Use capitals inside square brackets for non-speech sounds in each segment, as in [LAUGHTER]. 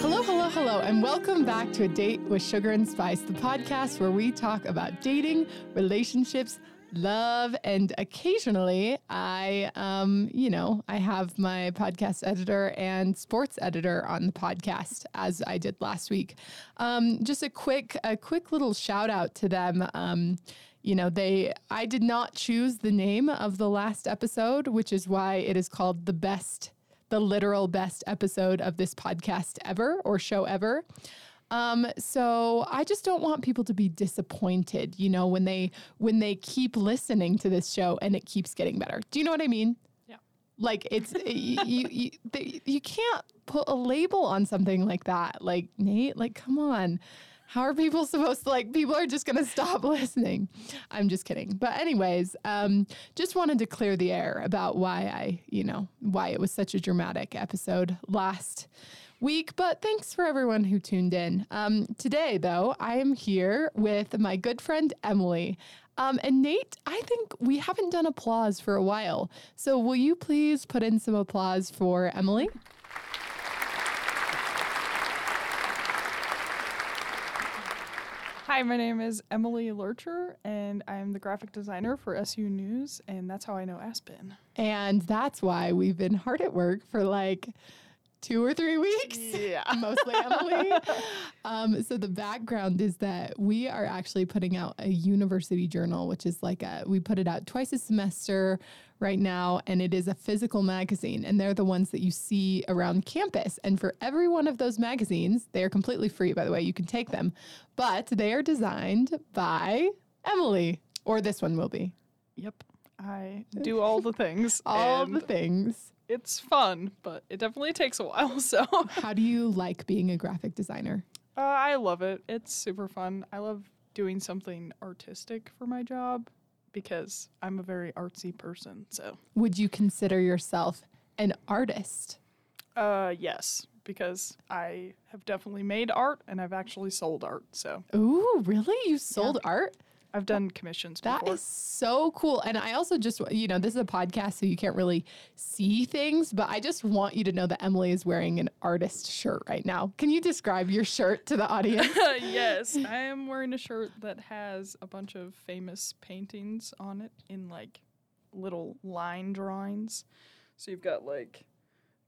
Hello, hello, hello, and welcome back to A Date with Sugar and Spice, the podcast where we talk about dating, relationships, love, and occasionally I, um, you know, I have my podcast editor and sports editor on the podcast as I did last week. Um, just a quick, a quick little shout out to them. Um, you know, they, I did not choose the name of the last episode, which is why it is called the best the literal best episode of this podcast ever or show ever. Um, so I just don't want people to be disappointed, you know, when they when they keep listening to this show and it keeps getting better. Do you know what I mean? Yeah. Like it's you you, you, they, you can't put a label on something like that. Like Nate, like come on. How are people supposed to like? People are just going to stop [LAUGHS] listening. I'm just kidding. But, anyways, um, just wanted to clear the air about why I, you know, why it was such a dramatic episode last week. But thanks for everyone who tuned in. Um, today, though, I am here with my good friend Emily. Um, and Nate, I think we haven't done applause for a while. So, will you please put in some applause for Emily? Hi, my name is Emily Lurcher, and I'm the graphic designer for SU News, and that's how I know Aspen. And that's why we've been hard at work for like two or three weeks. Yeah. [LAUGHS] Mostly Emily. [LAUGHS] um, so the background is that we are actually putting out a university journal, which is like a, we put it out twice a semester right now, and it is a physical magazine. And they're the ones that you see around campus. And for every one of those magazines, they are completely free, by the way, you can take them, but they are designed by Emily, or this one will be. Yep. I [LAUGHS] do all the things. All the things. It's fun, but it definitely takes a while. [LAUGHS] So uh, How do you like being a graphic designer? I love it. It's super fun. I love doing something artistic for my job because I'm a very artsy person. So, Would you consider yourself an artist? uh, yes, because I have definitely made art and I've actually sold art. So, Ooh, really? You sold art? I've done commissions That before. is so cool. And I also just, you know, this is a podcast, so you can't really see things, but I just want you to know that Emily is wearing an artist shirt right now. Can you describe your shirt to the audience? [LAUGHS] yes, I am wearing a shirt that has a bunch of famous paintings on it in like little line drawings. So you've got like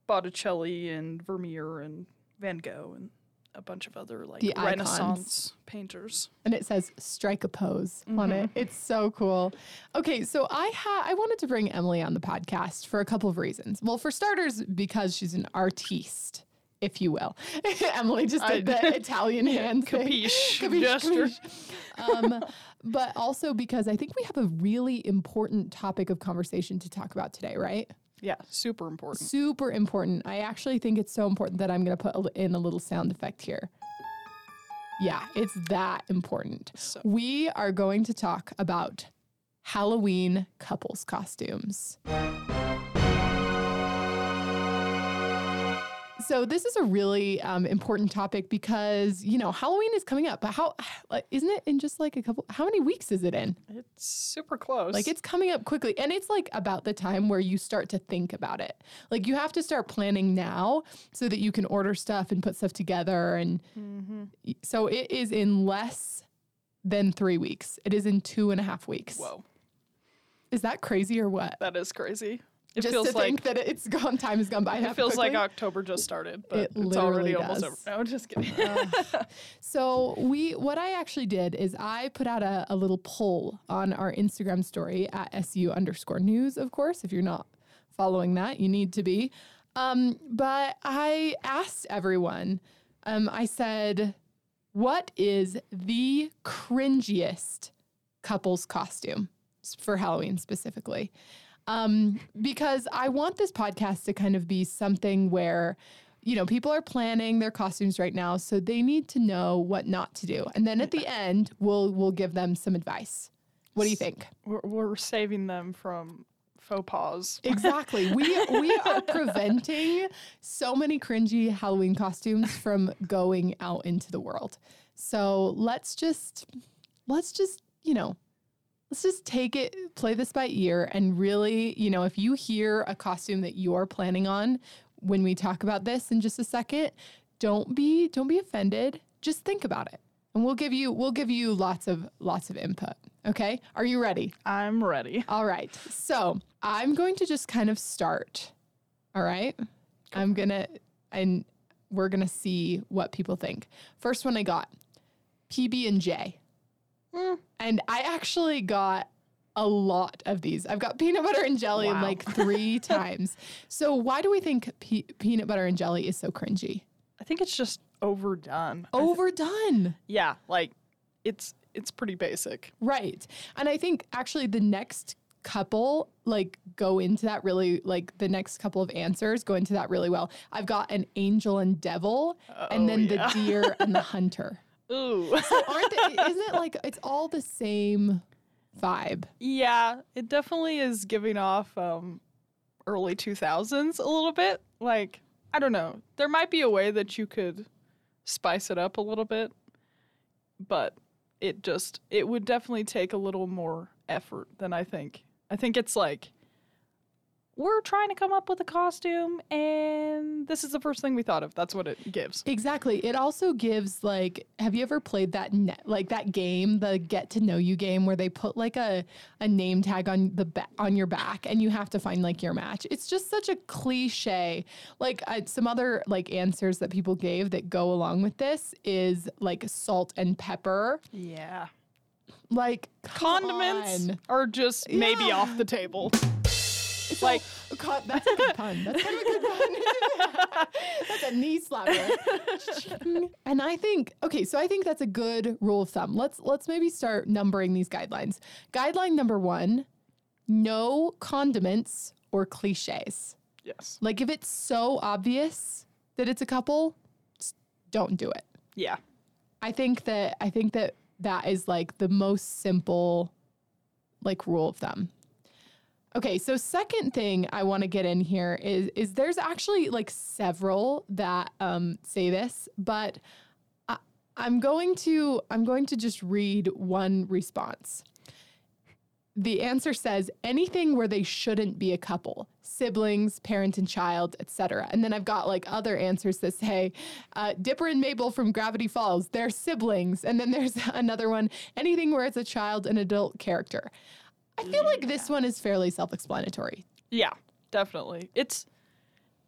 Botticelli and Vermeer and Van Gogh and a bunch of other like The icons. Renaissance painters. and it says strike a pose on it. It's so cool. Okay, so I ha- I wanted to bring Emily on the podcast for a couple of reasons. Well, for starters, because she's an artiste, if you will. [LAUGHS] Emily just did I- the [LAUGHS] Italian hand thing. [LAUGHS] Capiche gesture. capiche. um, but also because I think we have a really important topic of conversation to talk about today, right? Yeah, super important. Super important. I actually think it's so important that I'm going to put in a little sound effect here. Yeah, it's that important. So- We are going to talk about Halloween couples costumes. So this is a really um, important topic because you know Halloween is coming up, but how [SIGHS] like, isn't it in just like a couple? How many weeks is it in? It's super close. Like it's coming up quickly. And it's like about the time where you start to think about it. Like you have to start planning now so that you can order stuff and put stuff together. And y- so it is in less than three weeks. It is in two and a half weeks. whoa, Is that crazy or what? that is crazy. It Just feels to like think that it's gone, time has gone by. it feels like. October just started, but It it's already literally almost does. over. No, just kidding. [LAUGHS] So we, what I actually did is I put out a, a little poll on our Instagram story at su underscore news. Of course, if you're not following that, you need to be. Um, but I asked everyone. Um, I said, "What is the cringiest couple's costume for Halloween specifically?" Um, because I want this podcast to kind of be something where, you know, people are planning their costumes right now, so they need to know what not to do, and then at the end, we'll we'll give them some advice. What do you think? we're, we're saving them from faux pas. Exactly. We we are [LAUGHS] preventing so many cringy Halloween costumes from going out into the world. So let's just let's just, you know, let's just take it, play this by ear, and really, you know, if you hear a costume that you're planning on when we talk about this in just a second, don't be don't be offended. Just think about it. And we'll give you we'll give you lots of lots of input. Okay? Are you ready? I'm ready. All right. So, I'm going to just kind of start. All right? I'm going to and we're going to see what people think. First one I got PB and J. Mm. And I actually got a lot of these. I've got peanut butter and jelly Wow. like 3 [LAUGHS] times. So, why do we think pe- peanut butter and jelly is so cringy? I think it's just overdone. I th- Overdone. yeah, like it's it's pretty basic. Right. And I think actually the next couple like go into that really like the next couple of answers go into that really well. I've got an angel and devil and Oh, then yeah. the deer and the [LAUGHS] hunter. Ooh. Aren't they [LAUGHS] isn't it like it's all the same vibe? yeah, it definitely is giving off um early 2000s a little bit. Like, I don't know. There might be a way that you could spice it up a little bit, but it just it would definitely take a little more effort than I think. I think it's like we're trying to come up with a costume and this is the first thing we thought of. That's what it gives. Exactly. It also gives like have you ever played that net like that game, the get to know you game where they put like a a name tag on the ba- on your back and you have to find like your match. It's just such a cliche. Like uh, some other like answers that people gave that go along with this is like salt and pepper. Yeah. Like Condiments on. are just maybe Yeah. off the table. It's like- con- that's a good pun. That's kind of a good pun. [LAUGHS] [LAUGHS] that's a knee slapper. [LAUGHS] and I think okay, so I think that's a good rule of thumb. Let's let's maybe start numbering these guidelines. Guideline number one: no condiments or cliches. Yes. Like if it's so obvious that it's a couple, don't do it. Yeah. I think that I think that that is like the most simple like rule of thumb. Okay, so second thing I want to get in here is is there's actually like several that um, say this, but I, I'm going to I'm going to just read one response. The answer says anything where they shouldn't be a couple, siblings, parent and child, etc. And then I've got like other answers that say uh, Dipper and Mabel from Gravity Falls, they're siblings. And then there's [LAUGHS] another one, anything where it's a child and adult character. I feel like this one is fairly self-explanatory. Yeah, definitely. It's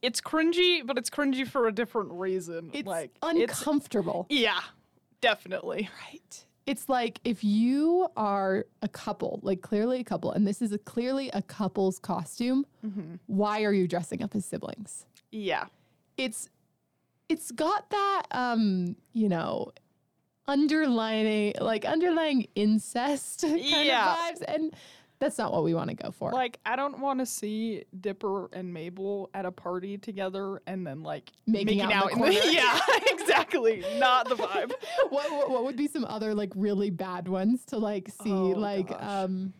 it's cringy, but it's cringy for a different reason. It's like uncomfortable. yeah, definitely. Right. It's like if you are a couple, like clearly a couple, and this is a clearly a couple's costume, why are you dressing up as siblings? Yeah. It's it's got that um, you know, underlining like underlying incest [LAUGHS] kind Yeah. of vibes. And that's not what we want to go for. Like I don't want to see Dipper and Mabel at a party together and then like Making out in the corner. [LAUGHS] yeah, [LAUGHS] exactly. Not the vibe. [LAUGHS] what, what what would be some other like really bad ones to like see Oh, like gosh. um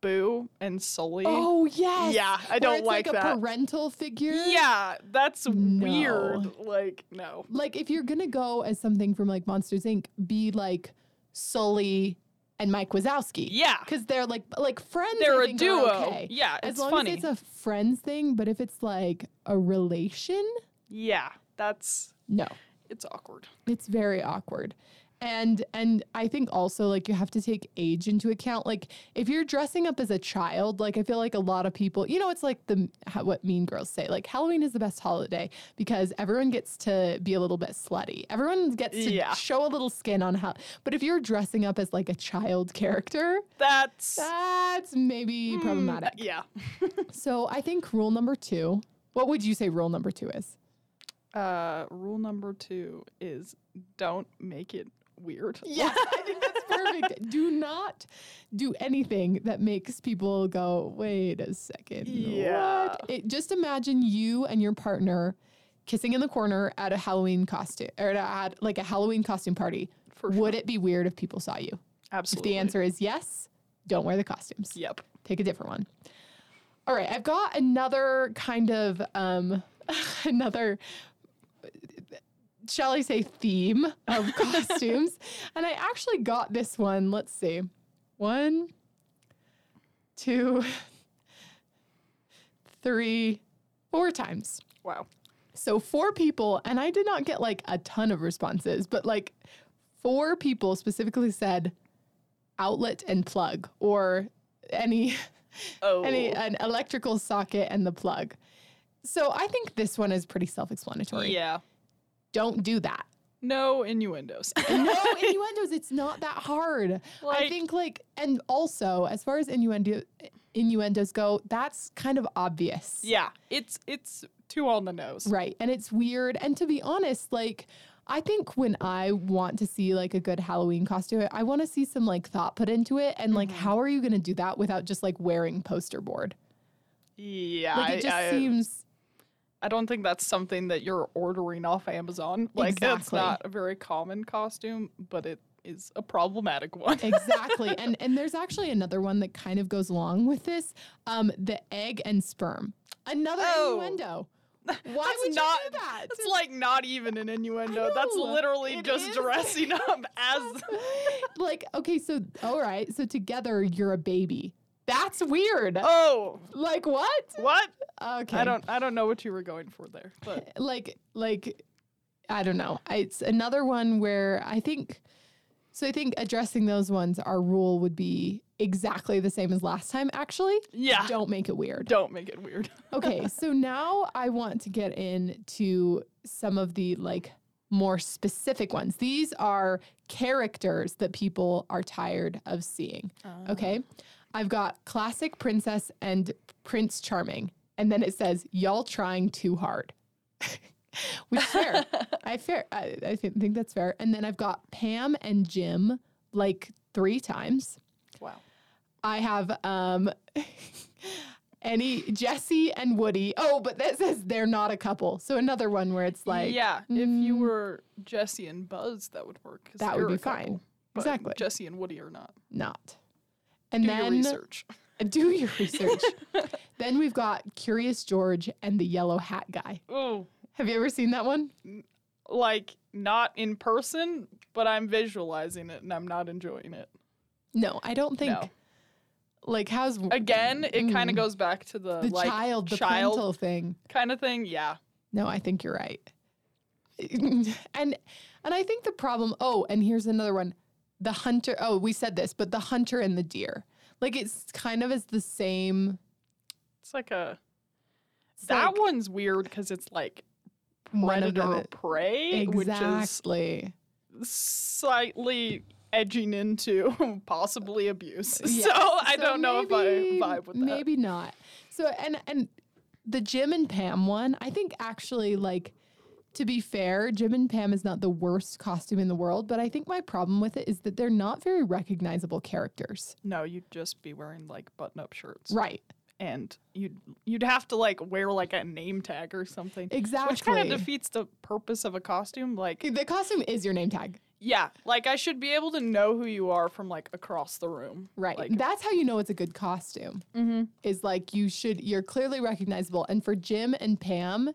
Boo and Sully. Oh yes. Yeah, I Where don't it's like like, a that. parental figure. Yeah, that's No. weird. Like no. Like if you're gonna go as something from like Monsters Inc., be like Sully and Mike Wazowski. Yeah. Because they're like like friends. I They're a duo. okay. Yeah, As long funny. as it's a friends thing, but if it's like a relation, yeah, that's no. it's awkward. It's very awkward. And and I think also like you have to take age into account. Like if you're dressing up as a child, like I feel like a lot of people, you know, it's like the what Mean Girls say. Like Halloween is the best holiday because everyone gets to be a little bit slutty. Everyone gets to Yeah. show a little skin on how. But if you're dressing up as like a child character, That's that's maybe Hmm, problematic. Yeah. [LAUGHS] So I think rule number two. What would you say rule number two is? Uh, rule number two is don't make it weird. Yeah, [LAUGHS] I think that's perfect. [LAUGHS] do not do anything that makes people go, wait a second. Yeah. What? It, just imagine you and your partner kissing in the corner at a Halloween costume or at like a Halloween costume party. For sure. Would it be weird if people saw you? Absolutely. If the answer is yes, don't wear the costumes. Yep. Pick a different one. All right, I've got another kind of um [LAUGHS] another shall I say theme of [LAUGHS] costumes. and I actually got this one, let's see. One, two, three, four times. Wow. So four people, and I did not get like a ton of responses, but like four people specifically said outlet and plug or any [LAUGHS] Oh, any an electrical socket and the plug. So I think this one is pretty self-explanatory. yeah. Don't do that. No innuendos. [LAUGHS] no [LAUGHS] innuendos. It's not that hard. I think like, and also as far as innuendo innuendos go, that's kind of obvious, yeah, it's it's too on the nose. right? And it's weird. And to be honest, like. I think when I want to see like a good Halloween costume, I want to see some like thought put into it. And like, Mm-hmm. how are you going to do that without just like wearing poster board? Yeah, Like, it just I, seems I don't think that's something that you're ordering off Amazon. Like that's Exactly. not a very common costume, but it is a problematic one. [LAUGHS] exactly and and there's actually another one that kind of goes along with this um the egg and sperm another Oh. innuendo [LAUGHS] why That's would not- you do that It's like not even an innuendo. That's literally it just is. dressing up [LAUGHS] as like okay so all right so together you're a baby that's weird Oh, like what what? okay I don't I don't know what you were going for there. But [LAUGHS] like like i don't know it's another one where i think so i think addressing those ones our rule would be exactly the same as last time actually yeah, don't make it weird don't make it weird. [LAUGHS] okay, so now I want to get into some of the like more specific ones. These are characters that people are tired of seeing. Ah. Okay. I've got classic princess and Prince Charming. And then it says, y'all trying too hard. [LAUGHS] Which is fair. [LAUGHS] I fair. I, I thi- think that's fair. And then I've got Pam and Jim like three times. Wow. I have um [LAUGHS] any Jesse and Woody. Oh, but that says they're not a couple. So another one where it's like yeah, if you mm, were Jesse and Buzz, that would work. That would be a couple, fine. Exactly. Jesse and Woody are not. not. And Do then your research. [LAUGHS] do your research. then we've got Curious George and the yellow hat guy. Oh, Have you ever seen that one? like not in person, but I'm visualizing it and I'm not enjoying it. No, I don't think. No. Like how's Again, it kind Mm. of goes back to the, the like child, the child parental thing? kind of thing. Yeah. No, I think you're right. [LAUGHS] and and I think the problem. Oh, and here's another one: the hunter. Oh, we said this, but the hunter and the deer. Like it's kind of is the same. It's like a it's that like one's weird because it's like predator prey, which is slightly edging into [LAUGHS] possibly abuse. [LAUGHS] So I so don't know maybe- if I vibe with that. Maybe not. So and and the Jim and Pam one, I think actually like to be fair, Jim and Pam is not the worst costume in the world, but I think my problem with it is that they're not very recognizable characters. No, you'd just be wearing like button-up shirts, Right. and you'd you'd have to like wear like a name tag or something, Exactly. which kind of defeats the purpose of a costume. Like, the costume is your name tag. yeah, like I should be able to know who you are from like across the room, Right. Like, That's how you know it's a good costume. mm-hmm. Is like you should you're clearly recognizable. And for Jim and Pam,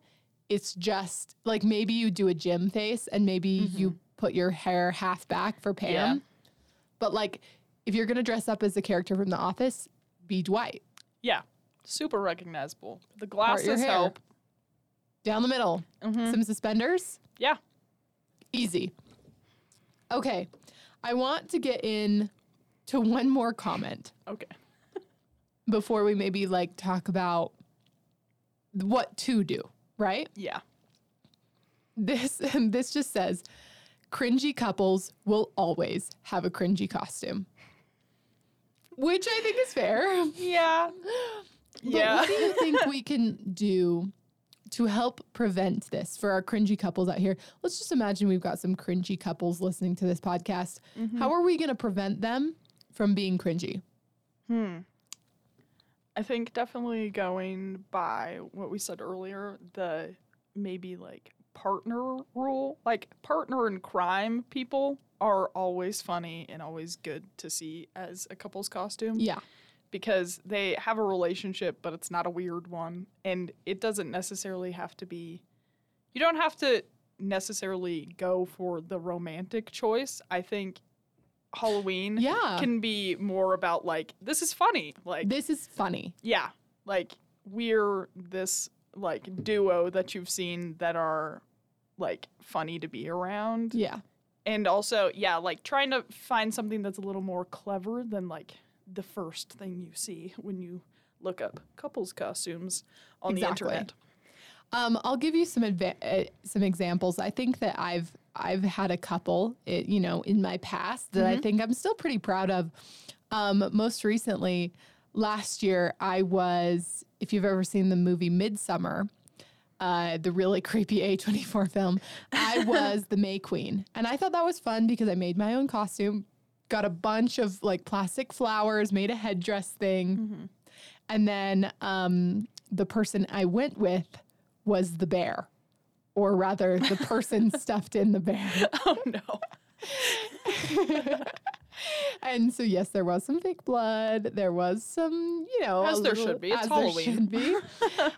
it's just like maybe you do a Jim face and maybe you put your hair half back for Pam. Yeah. But like if you're gonna dress up as a character from The Office, be Dwight. yeah, super recognizable. The glasses help. Down the middle. Mhm. Some suspenders. Yeah. Easy. Okay. I want to get in to one more comment. Okay. [LAUGHS] before we maybe like talk about what to do, right? Yeah. This [LAUGHS] this just says cringy couples will always have a cringy costume. Which I think is fair. Yeah. [LAUGHS] But yeah. what do you [LAUGHS] think we can do to help prevent this for our cringy couples out here? Let's just imagine we've got some cringy couples listening to this podcast. Mm-hmm. How are we going to prevent them from being cringy? Hmm. I think definitely going by what we said earlier, the maybe like partner rule. Like partner in crime people are always funny and always good to see as a couple's costume Yeah. because they have a relationship, but it's not a weird one. And it doesn't necessarily have to be, you don't have to necessarily go for the romantic choice. I think Halloween Yeah. can be more about like, this is funny. Like, This is funny. yeah, like we're this like duo that you've seen that are like funny to be around. Yeah. And also, yeah, like trying to find something that's a little more clever than like the first thing you see when you look up couples costumes on Exactly. the internet. Um, I'll give you some adva- uh, some examples. I think that I've I've had a couple, it, you know, in my past that I think I'm still pretty proud of. Um, most recently, last year, I was. If you've ever seen the movie Midsommar, uh, the really [LAUGHS] creepy A24 film, I [LAUGHS] was the May Queen, and I thought that was fun because I made my own costume, got a bunch of like plastic flowers, made a headdress thing, and then um, the person I went with was the bear, or rather, the person [LAUGHS] stuffed in the bear. [LAUGHS] Oh no. [LAUGHS] And so, yes, there was some fake blood. There was some, you know, As there little- should be. It's as there should be.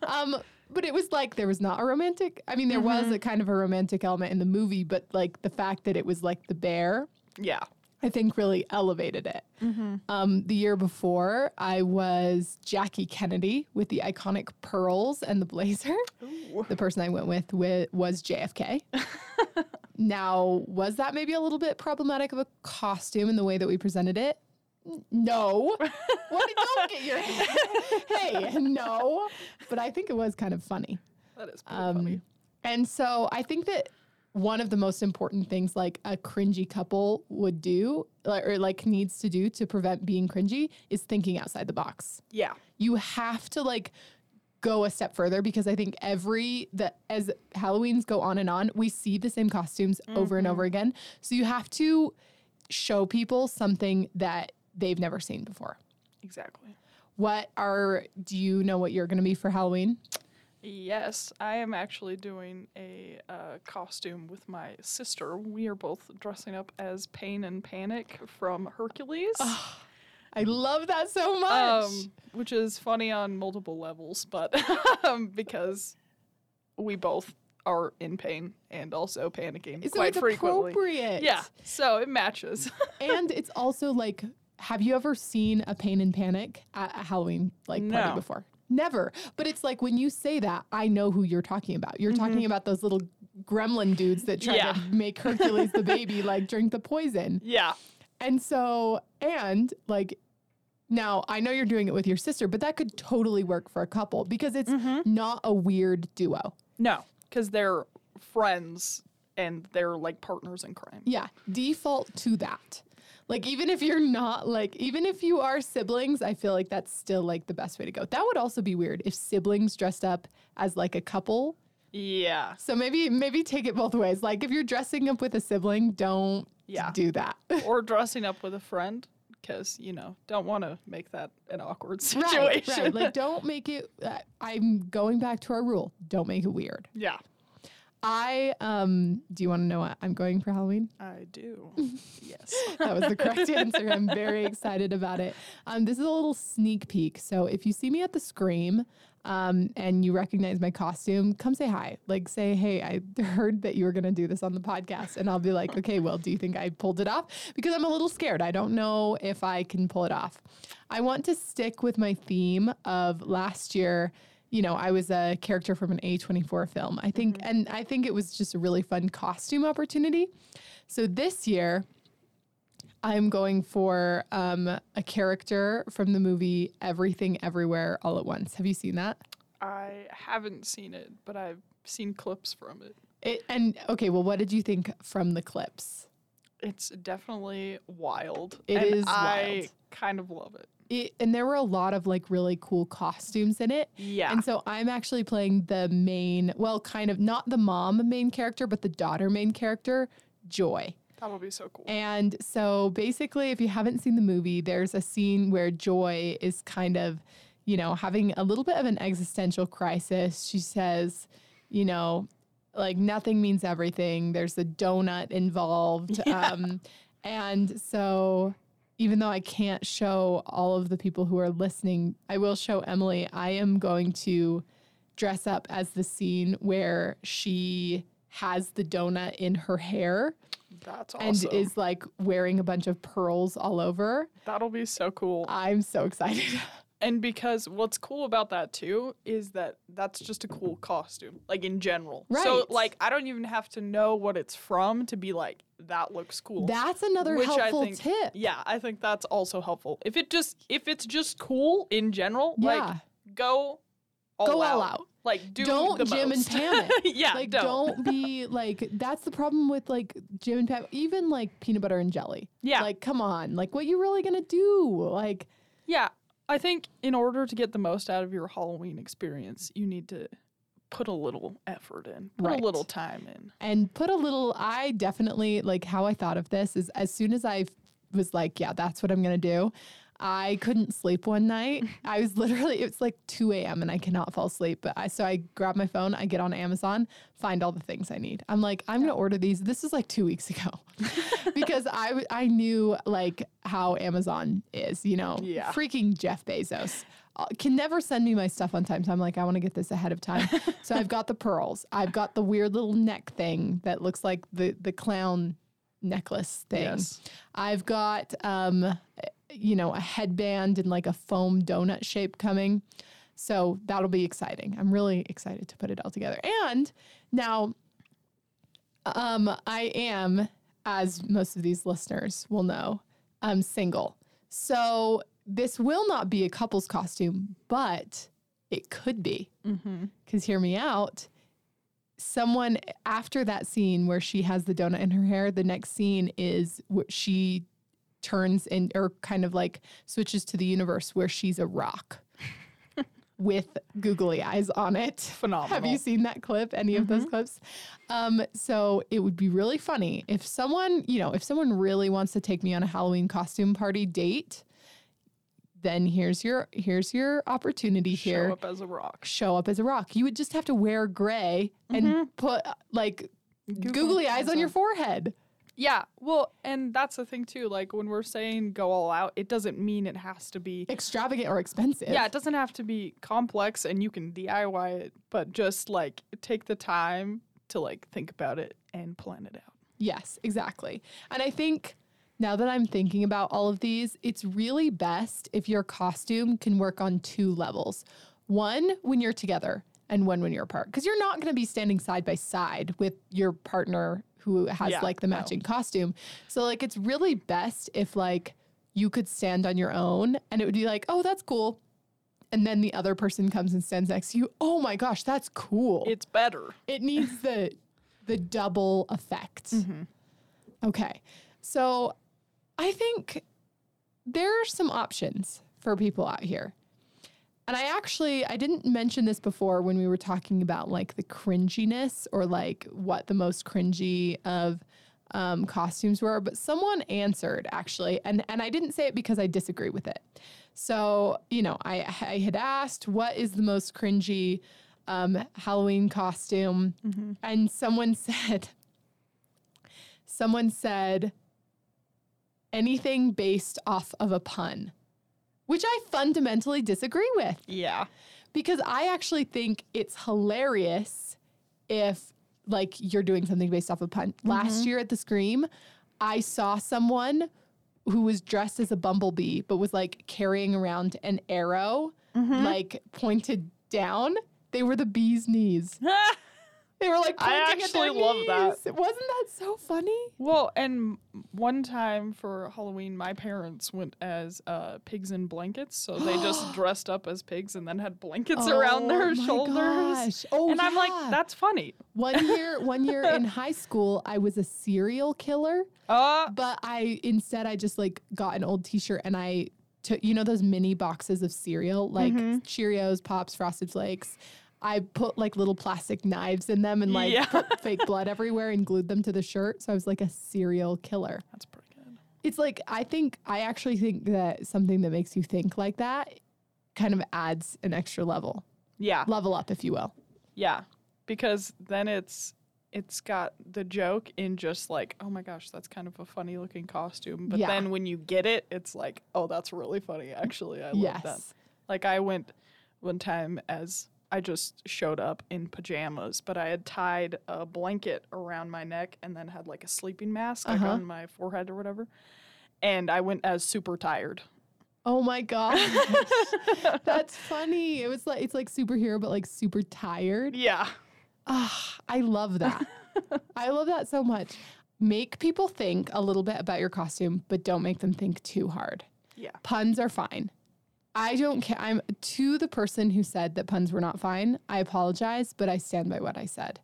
um, but it was like there was not a romantic. I mean, there was a kind of a romantic element in the movie, but like the fact that it was like the bear, Yeah. I think really elevated it. Um, the year before, I was Jackie Kennedy with the iconic pearls and the blazer. Ooh. The person I went with, with was JFK. [LAUGHS] now, was that maybe a little bit problematic of a costume in the way that we presented it? No. [LAUGHS] what? Don't get your [LAUGHS] hey, no. But I think it was kind of funny. That is Um, funny. And so I think that one of the most important things like a cringy couple would do or like needs to do to prevent being cringy is thinking outside the box. Yeah. You have to like go a step further because I think every the as Halloweens go on and on, we see the same costumes over and over mm-hmm. again. So you have to show people something that they've never seen before. Exactly. What are do you know what you're going to be for Halloween? Yes, I am actually doing a uh, costume with my sister. We are both dressing up as Pain and Panic from Hercules. I love that so much. um, which is funny on multiple levels, but [LAUGHS] um, because we both are in pain and also panicking so quite it's frequently. appropriate. Yeah, so it matches. [LAUGHS] and it's also like, have you ever seen a pain and panic at a Halloween like party before? Never. But it's like when you say that, I know who you're talking about. You're mm-hmm. talking about those little gremlin dudes that try Yeah. to make Hercules the baby [LAUGHS] like drink the poison. yeah, And so, and like, now I know you're doing it with your sister, but that could totally work for a couple because it's mm-hmm. not a weird duo. no, because they're friends and they're like partners in crime. Yeah, default to that. Like even if you're not like even if you are siblings, I feel like that's still like the best way to go. That would also be weird if siblings dressed up as like a couple. Yeah, So maybe maybe take it both ways. Like if you're dressing up with a sibling, don't Yeah. do that. [LAUGHS] or dressing up with a friend because you know don't want to make that an awkward [LAUGHS] right, situation. right. Like don't make it uh, I'm going back to our rule. Don't make it weird. yeah, I um do you want to know what I'm going for Halloween? I do. [LAUGHS] yes. that was the correct answer. I'm very excited about it. Um, this is a little sneak peek. So if you see me at the Scream um, and you recognize my costume, come say hi. Like say, hey, I [LAUGHS] heard that you were going to do this on the podcast. And I'll be like, okay, well, do you think I pulled it off? Because I'm a little scared. I don't know if I can pull it off. I want to stick with my theme of last year. You know, I was a character from an A24 film. I think, and I think it was just a really fun costume opportunity. So this year, I'm going for um, a character from the movie Everything Everywhere All at Once. Have you seen that? I haven't seen it, but I've seen clips from it. It, and okay, well, what did you think from the clips? It's definitely wild. It and is I wild. kind of love it. It, and there were a lot of like really cool costumes in it. Yeah. And so I'm actually playing the main, well, kind of not the mom main character, but the daughter main character, Joy. That'll be so cool. And so basically, if you haven't seen the movie, there's a scene where Joy is kind of, you know, having a little bit of an existential crisis. She says, you know, like nothing means everything. There's a donut involved. [LAUGHS] Um, and so even though I can't show all of the people who are listening, I will show Emily. I am going to dress up as the scene where she has the donut in her hair That's and is like wearing a bunch of pearls all over. That'll be so cool. I'm so excited. [LAUGHS] And because what's cool about that too is that that's just a cool costume, like in general. Right. So like I don't even have to know what it's from to be like that looks cool. That's another Which I helpful think- tip. yeah, I think that's also helpful. If it just if it's just cool in general, like Yeah. go all Go out. all out. Like do Don't the Jim and most. [LAUGHS] Pam it. yeah, like don't. don't. be like that's the problem with like Jim and Pam even like peanut butter and jelly. Yeah. Like come on. Like what you really going to do? Like Yeah, I think in order to get the most out of your Halloween experience, you need to put a little effort in, put Right. a little time in. and put a little I definitely like how I thought of this is as soon as I was like, yeah, that's what I'm going to do. I couldn't sleep one night. [LAUGHS] I was literally, it was like 2 a.m. and I cannot fall asleep. But I, so I grab my phone, I get on Amazon, find all the things I need. I'm like, I'm going to order these. This is like two weeks ago [LAUGHS] because I, I knew like how Amazon is, you know, Yeah. freaking Jeff Bezos can never send me my stuff on time. So I'm like, I want to get this ahead of time. [LAUGHS] so I've got the pearls. I've got the weird little neck thing that looks like the the clown necklace thing. Yes. I've got um you know, a headband and like a foam donut shape coming. So that'll be exciting. I'm really excited to put it all together. And now um I am as most of these listeners will know, I'm single. So this will not be a couple's costume, but it could be. Mm-hmm. Because hear me out. Someone after that scene where she has the donut in her hair, the next scene is where she turns and or kind of like switches to the universe where she's a rock [LAUGHS] with googly eyes on it. Phenomenal. Have you seen that clip? Any of those clips? Um, so it would be really funny if someone, you know, if someone really wants to take me on a Halloween costume party date, then here's your here's your opportunity here Show up as a rock. show up as a rock. You would just have to wear gray and put uh, like googly eyes on your forehead. Yeah, well, and that's the thing too. Like when we're saying go all out, it doesn't mean it has to be. Extravagant or expensive. Yeah, it doesn't have to be complex, and you can DIY it, but just like take the time to like think about it and plan it out. Yes, exactly. And I think now that I'm thinking about all of these, it's really best if your costume can work on two levels. One when you're together and one when you're apart. Because you're not going to be standing side by side with your partner who has Yeah, like the no. matching costume. So like it's really best if like you could stand on your own and it would be like, "Oh, that's cool." And then the other person comes and stands next to you. "Oh my gosh, that's cool." It's better. it needs the the double effect. Mm-hmm. Okay. So I think there are some options for people out here. And I actually I didn't mention this before when we were talking about like the cringiness or like what the most cringy of um, costumes were, but someone answered actually, and and I didn't say it because I disagree with it. So you know, I I had asked what is the most cringy um, Halloween costume, and someone [LAUGHS] said, someone said anything based off of a pun, which I fundamentally disagree with Yeah. because I actually think it's hilarious if like you're doing something based off a pun. Mm-hmm. Last year at the Scream, I saw someone who was dressed as a bumblebee but was like carrying around an arrow mm-hmm. like pointed down. They were the bee's knees. [LAUGHS] They were like I pointing at their actually love that. Wasn't that so funny? well, and one time for Halloween, my parents went as uh, pigs in blankets, so they just [GASPS] dressed up as pigs and then had blankets around Oh their my shoulders. gosh. Oh, and I'm like, that's funny. One year, one year in [LAUGHS] high school, I was a serial killer. Uh, But I instead I just like got an old T-shirt and I took you know those mini boxes of cereal like Mm-hmm. Cheerios, Pops, Frosted Flakes. I put like little plastic knives in them and like Yeah. put fake blood everywhere and glued them to the shirt. So I was like a serial killer. that's pretty good. It's like I think I actually think that something that makes you think like that kind of adds an extra level, Yeah. level up, if you will. Yeah, because then it's it's got the joke in just like, oh my gosh, that's kind of a funny looking costume. But Yeah. then when you get it, it's like, oh, that's really funny. Actually, I love that. Like I went one time as I just showed up in pajamas, but I had tied a blanket around my neck and then had like a sleeping mask like Uh-huh. on my forehead or whatever. And I went as super tired. Oh my gosh. [LAUGHS] That's funny. It was like it's like superhero, but like super tired. Yeah. Ah, I love that. [LAUGHS] I love that so much. Make people think a little bit about your costume, but don't make them think too hard. Yeah. Puns are fine. I don't care. I'm to the person who said that puns were not fine. I apologize, but I stand by what I said.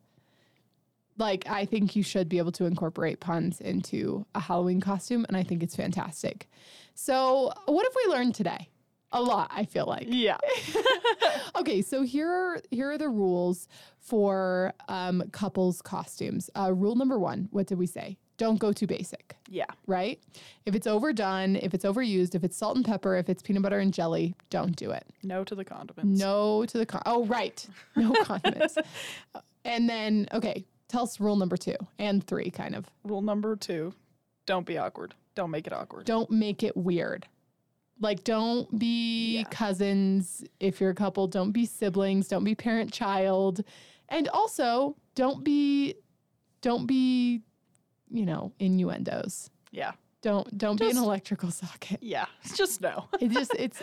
Like, I think you should be able to incorporate puns into a Halloween costume, and I think it's fantastic. So, what have we learned today? A lot, I feel like. Yeah. [LAUGHS] [LAUGHS] Okay, so here are here are the rules for um, couples costumes. Uh, rule number one: What did we say? Don't go too basic Yeah. right? If it's overdone, if it's overused, if it's salt and pepper, if it's peanut butter and jelly, don't do it. No to the condiments. No to the con- oh right, no [LAUGHS] condiments. Uh, and then okay, tell us rule number two and three, kind of. Rule number two don't be awkward. Don't make it awkward. Don't make it weird. Like don't be Yeah. cousins if you're a couple. Don't be siblings. Don't be parent child, and also don't be don't be you know innuendos. Yeah. Don't don't be an electrical socket. Yeah. [LAUGHS] Just no. [LAUGHS] it just it's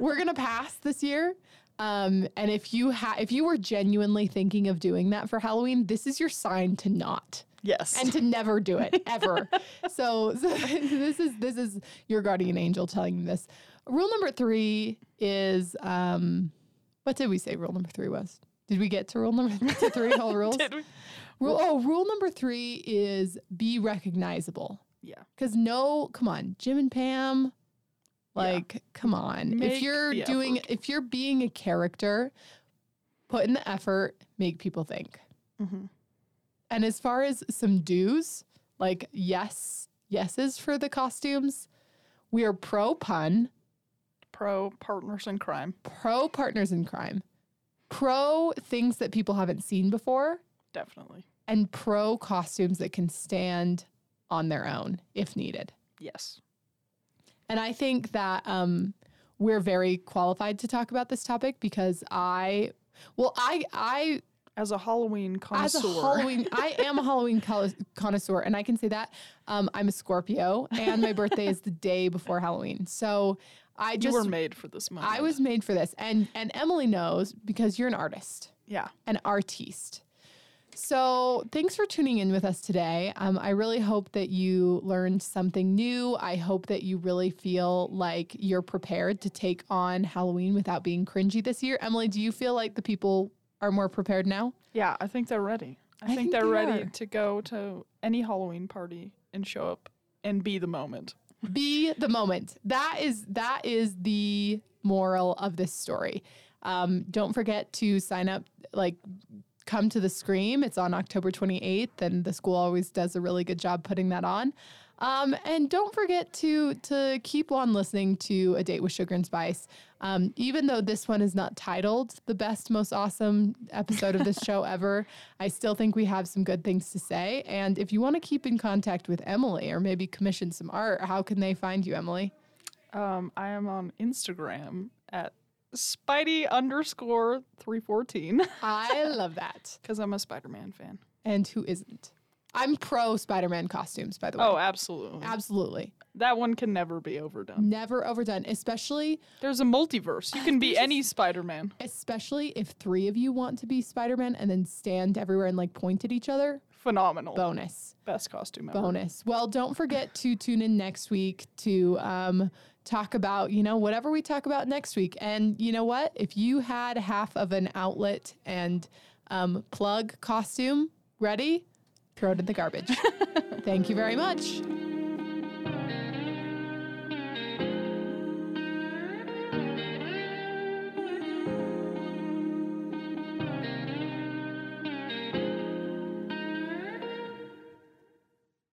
we're gonna pass this year um and if you ha- if you were genuinely thinking of doing that for halloween this is your sign to not Yes. and to never do it ever [LAUGHS] so, so this is this is your guardian angel telling you this rule number three is um what did we say rule number three was did we get to rule number three whole rules Did we? Rule, oh rule number three is be recognizable Yeah. because no, come on, Jim and Pam, Yeah. like, come on. if you're doing, effort. if you're being a character, put in the effort, make people think. hmm And as far as some do's, like yes, yeses for the costumes, we are pro pun, Pro partners in crime. pro partners in crime, pro things that people haven't seen before, Definitely. and pro costumes that can stand on their own if needed. Yes. And I think that um, we're very qualified to talk about this topic because I, well, I, I, As a Halloween connoisseur. as a Halloween, I [LAUGHS] am a Halloween connoisseur, and I can say that um, I'm a Scorpio, and my birthday is the day before Halloween. So I you just, were made for this moment. I was made for this, and and Emily knows because you're an artist Yeah. an artiste. So, thanks for tuning in with us today. Um, I really hope that you learned something new. I hope that you really feel like you're prepared to take on Halloween without being cringy this year. Emily, do you feel like the people are more prepared now? Yeah. I think they're ready. I, I think, think they're they ready to go to any Halloween party and show up and be the moment. [LAUGHS] be the moment. That is that is the moral of this story. Um, don't forget to sign up. Like, come to the Scream. It's on October 28th, and the school always does a really good job putting that on. Um, and don't forget to to keep on listening to A Date with Sugar and Spice. Um, even though this one is not titled the best, most awesome episode of this [LAUGHS] show ever, I still think we have some good things to say. And if you want to keep in contact with Emily or maybe commission some art, how can they find you, Emily? Um, I am on Instagram at Spidey underscore 314 I love that. [LAUGHS] because I'm a Spider Man fan. And who isn't? I'm pro Spider Man costumes, by the way. Oh, absolutely. absolutely. that one can never be overdone. Never overdone, especially There's a multiverse. You can be any Spider Man. especially if three of you want to be Spider Man and then stand everywhere and like point at each other. Phenomenal. Bonus. Best costume ever. bonus. Well, don't forget to tune in next week to um, talk about, you know, whatever we talk about next week. And you know what? If you had half of an outlet and um, plug costume ready, throw it in the garbage. [LAUGHS] Thank you very much.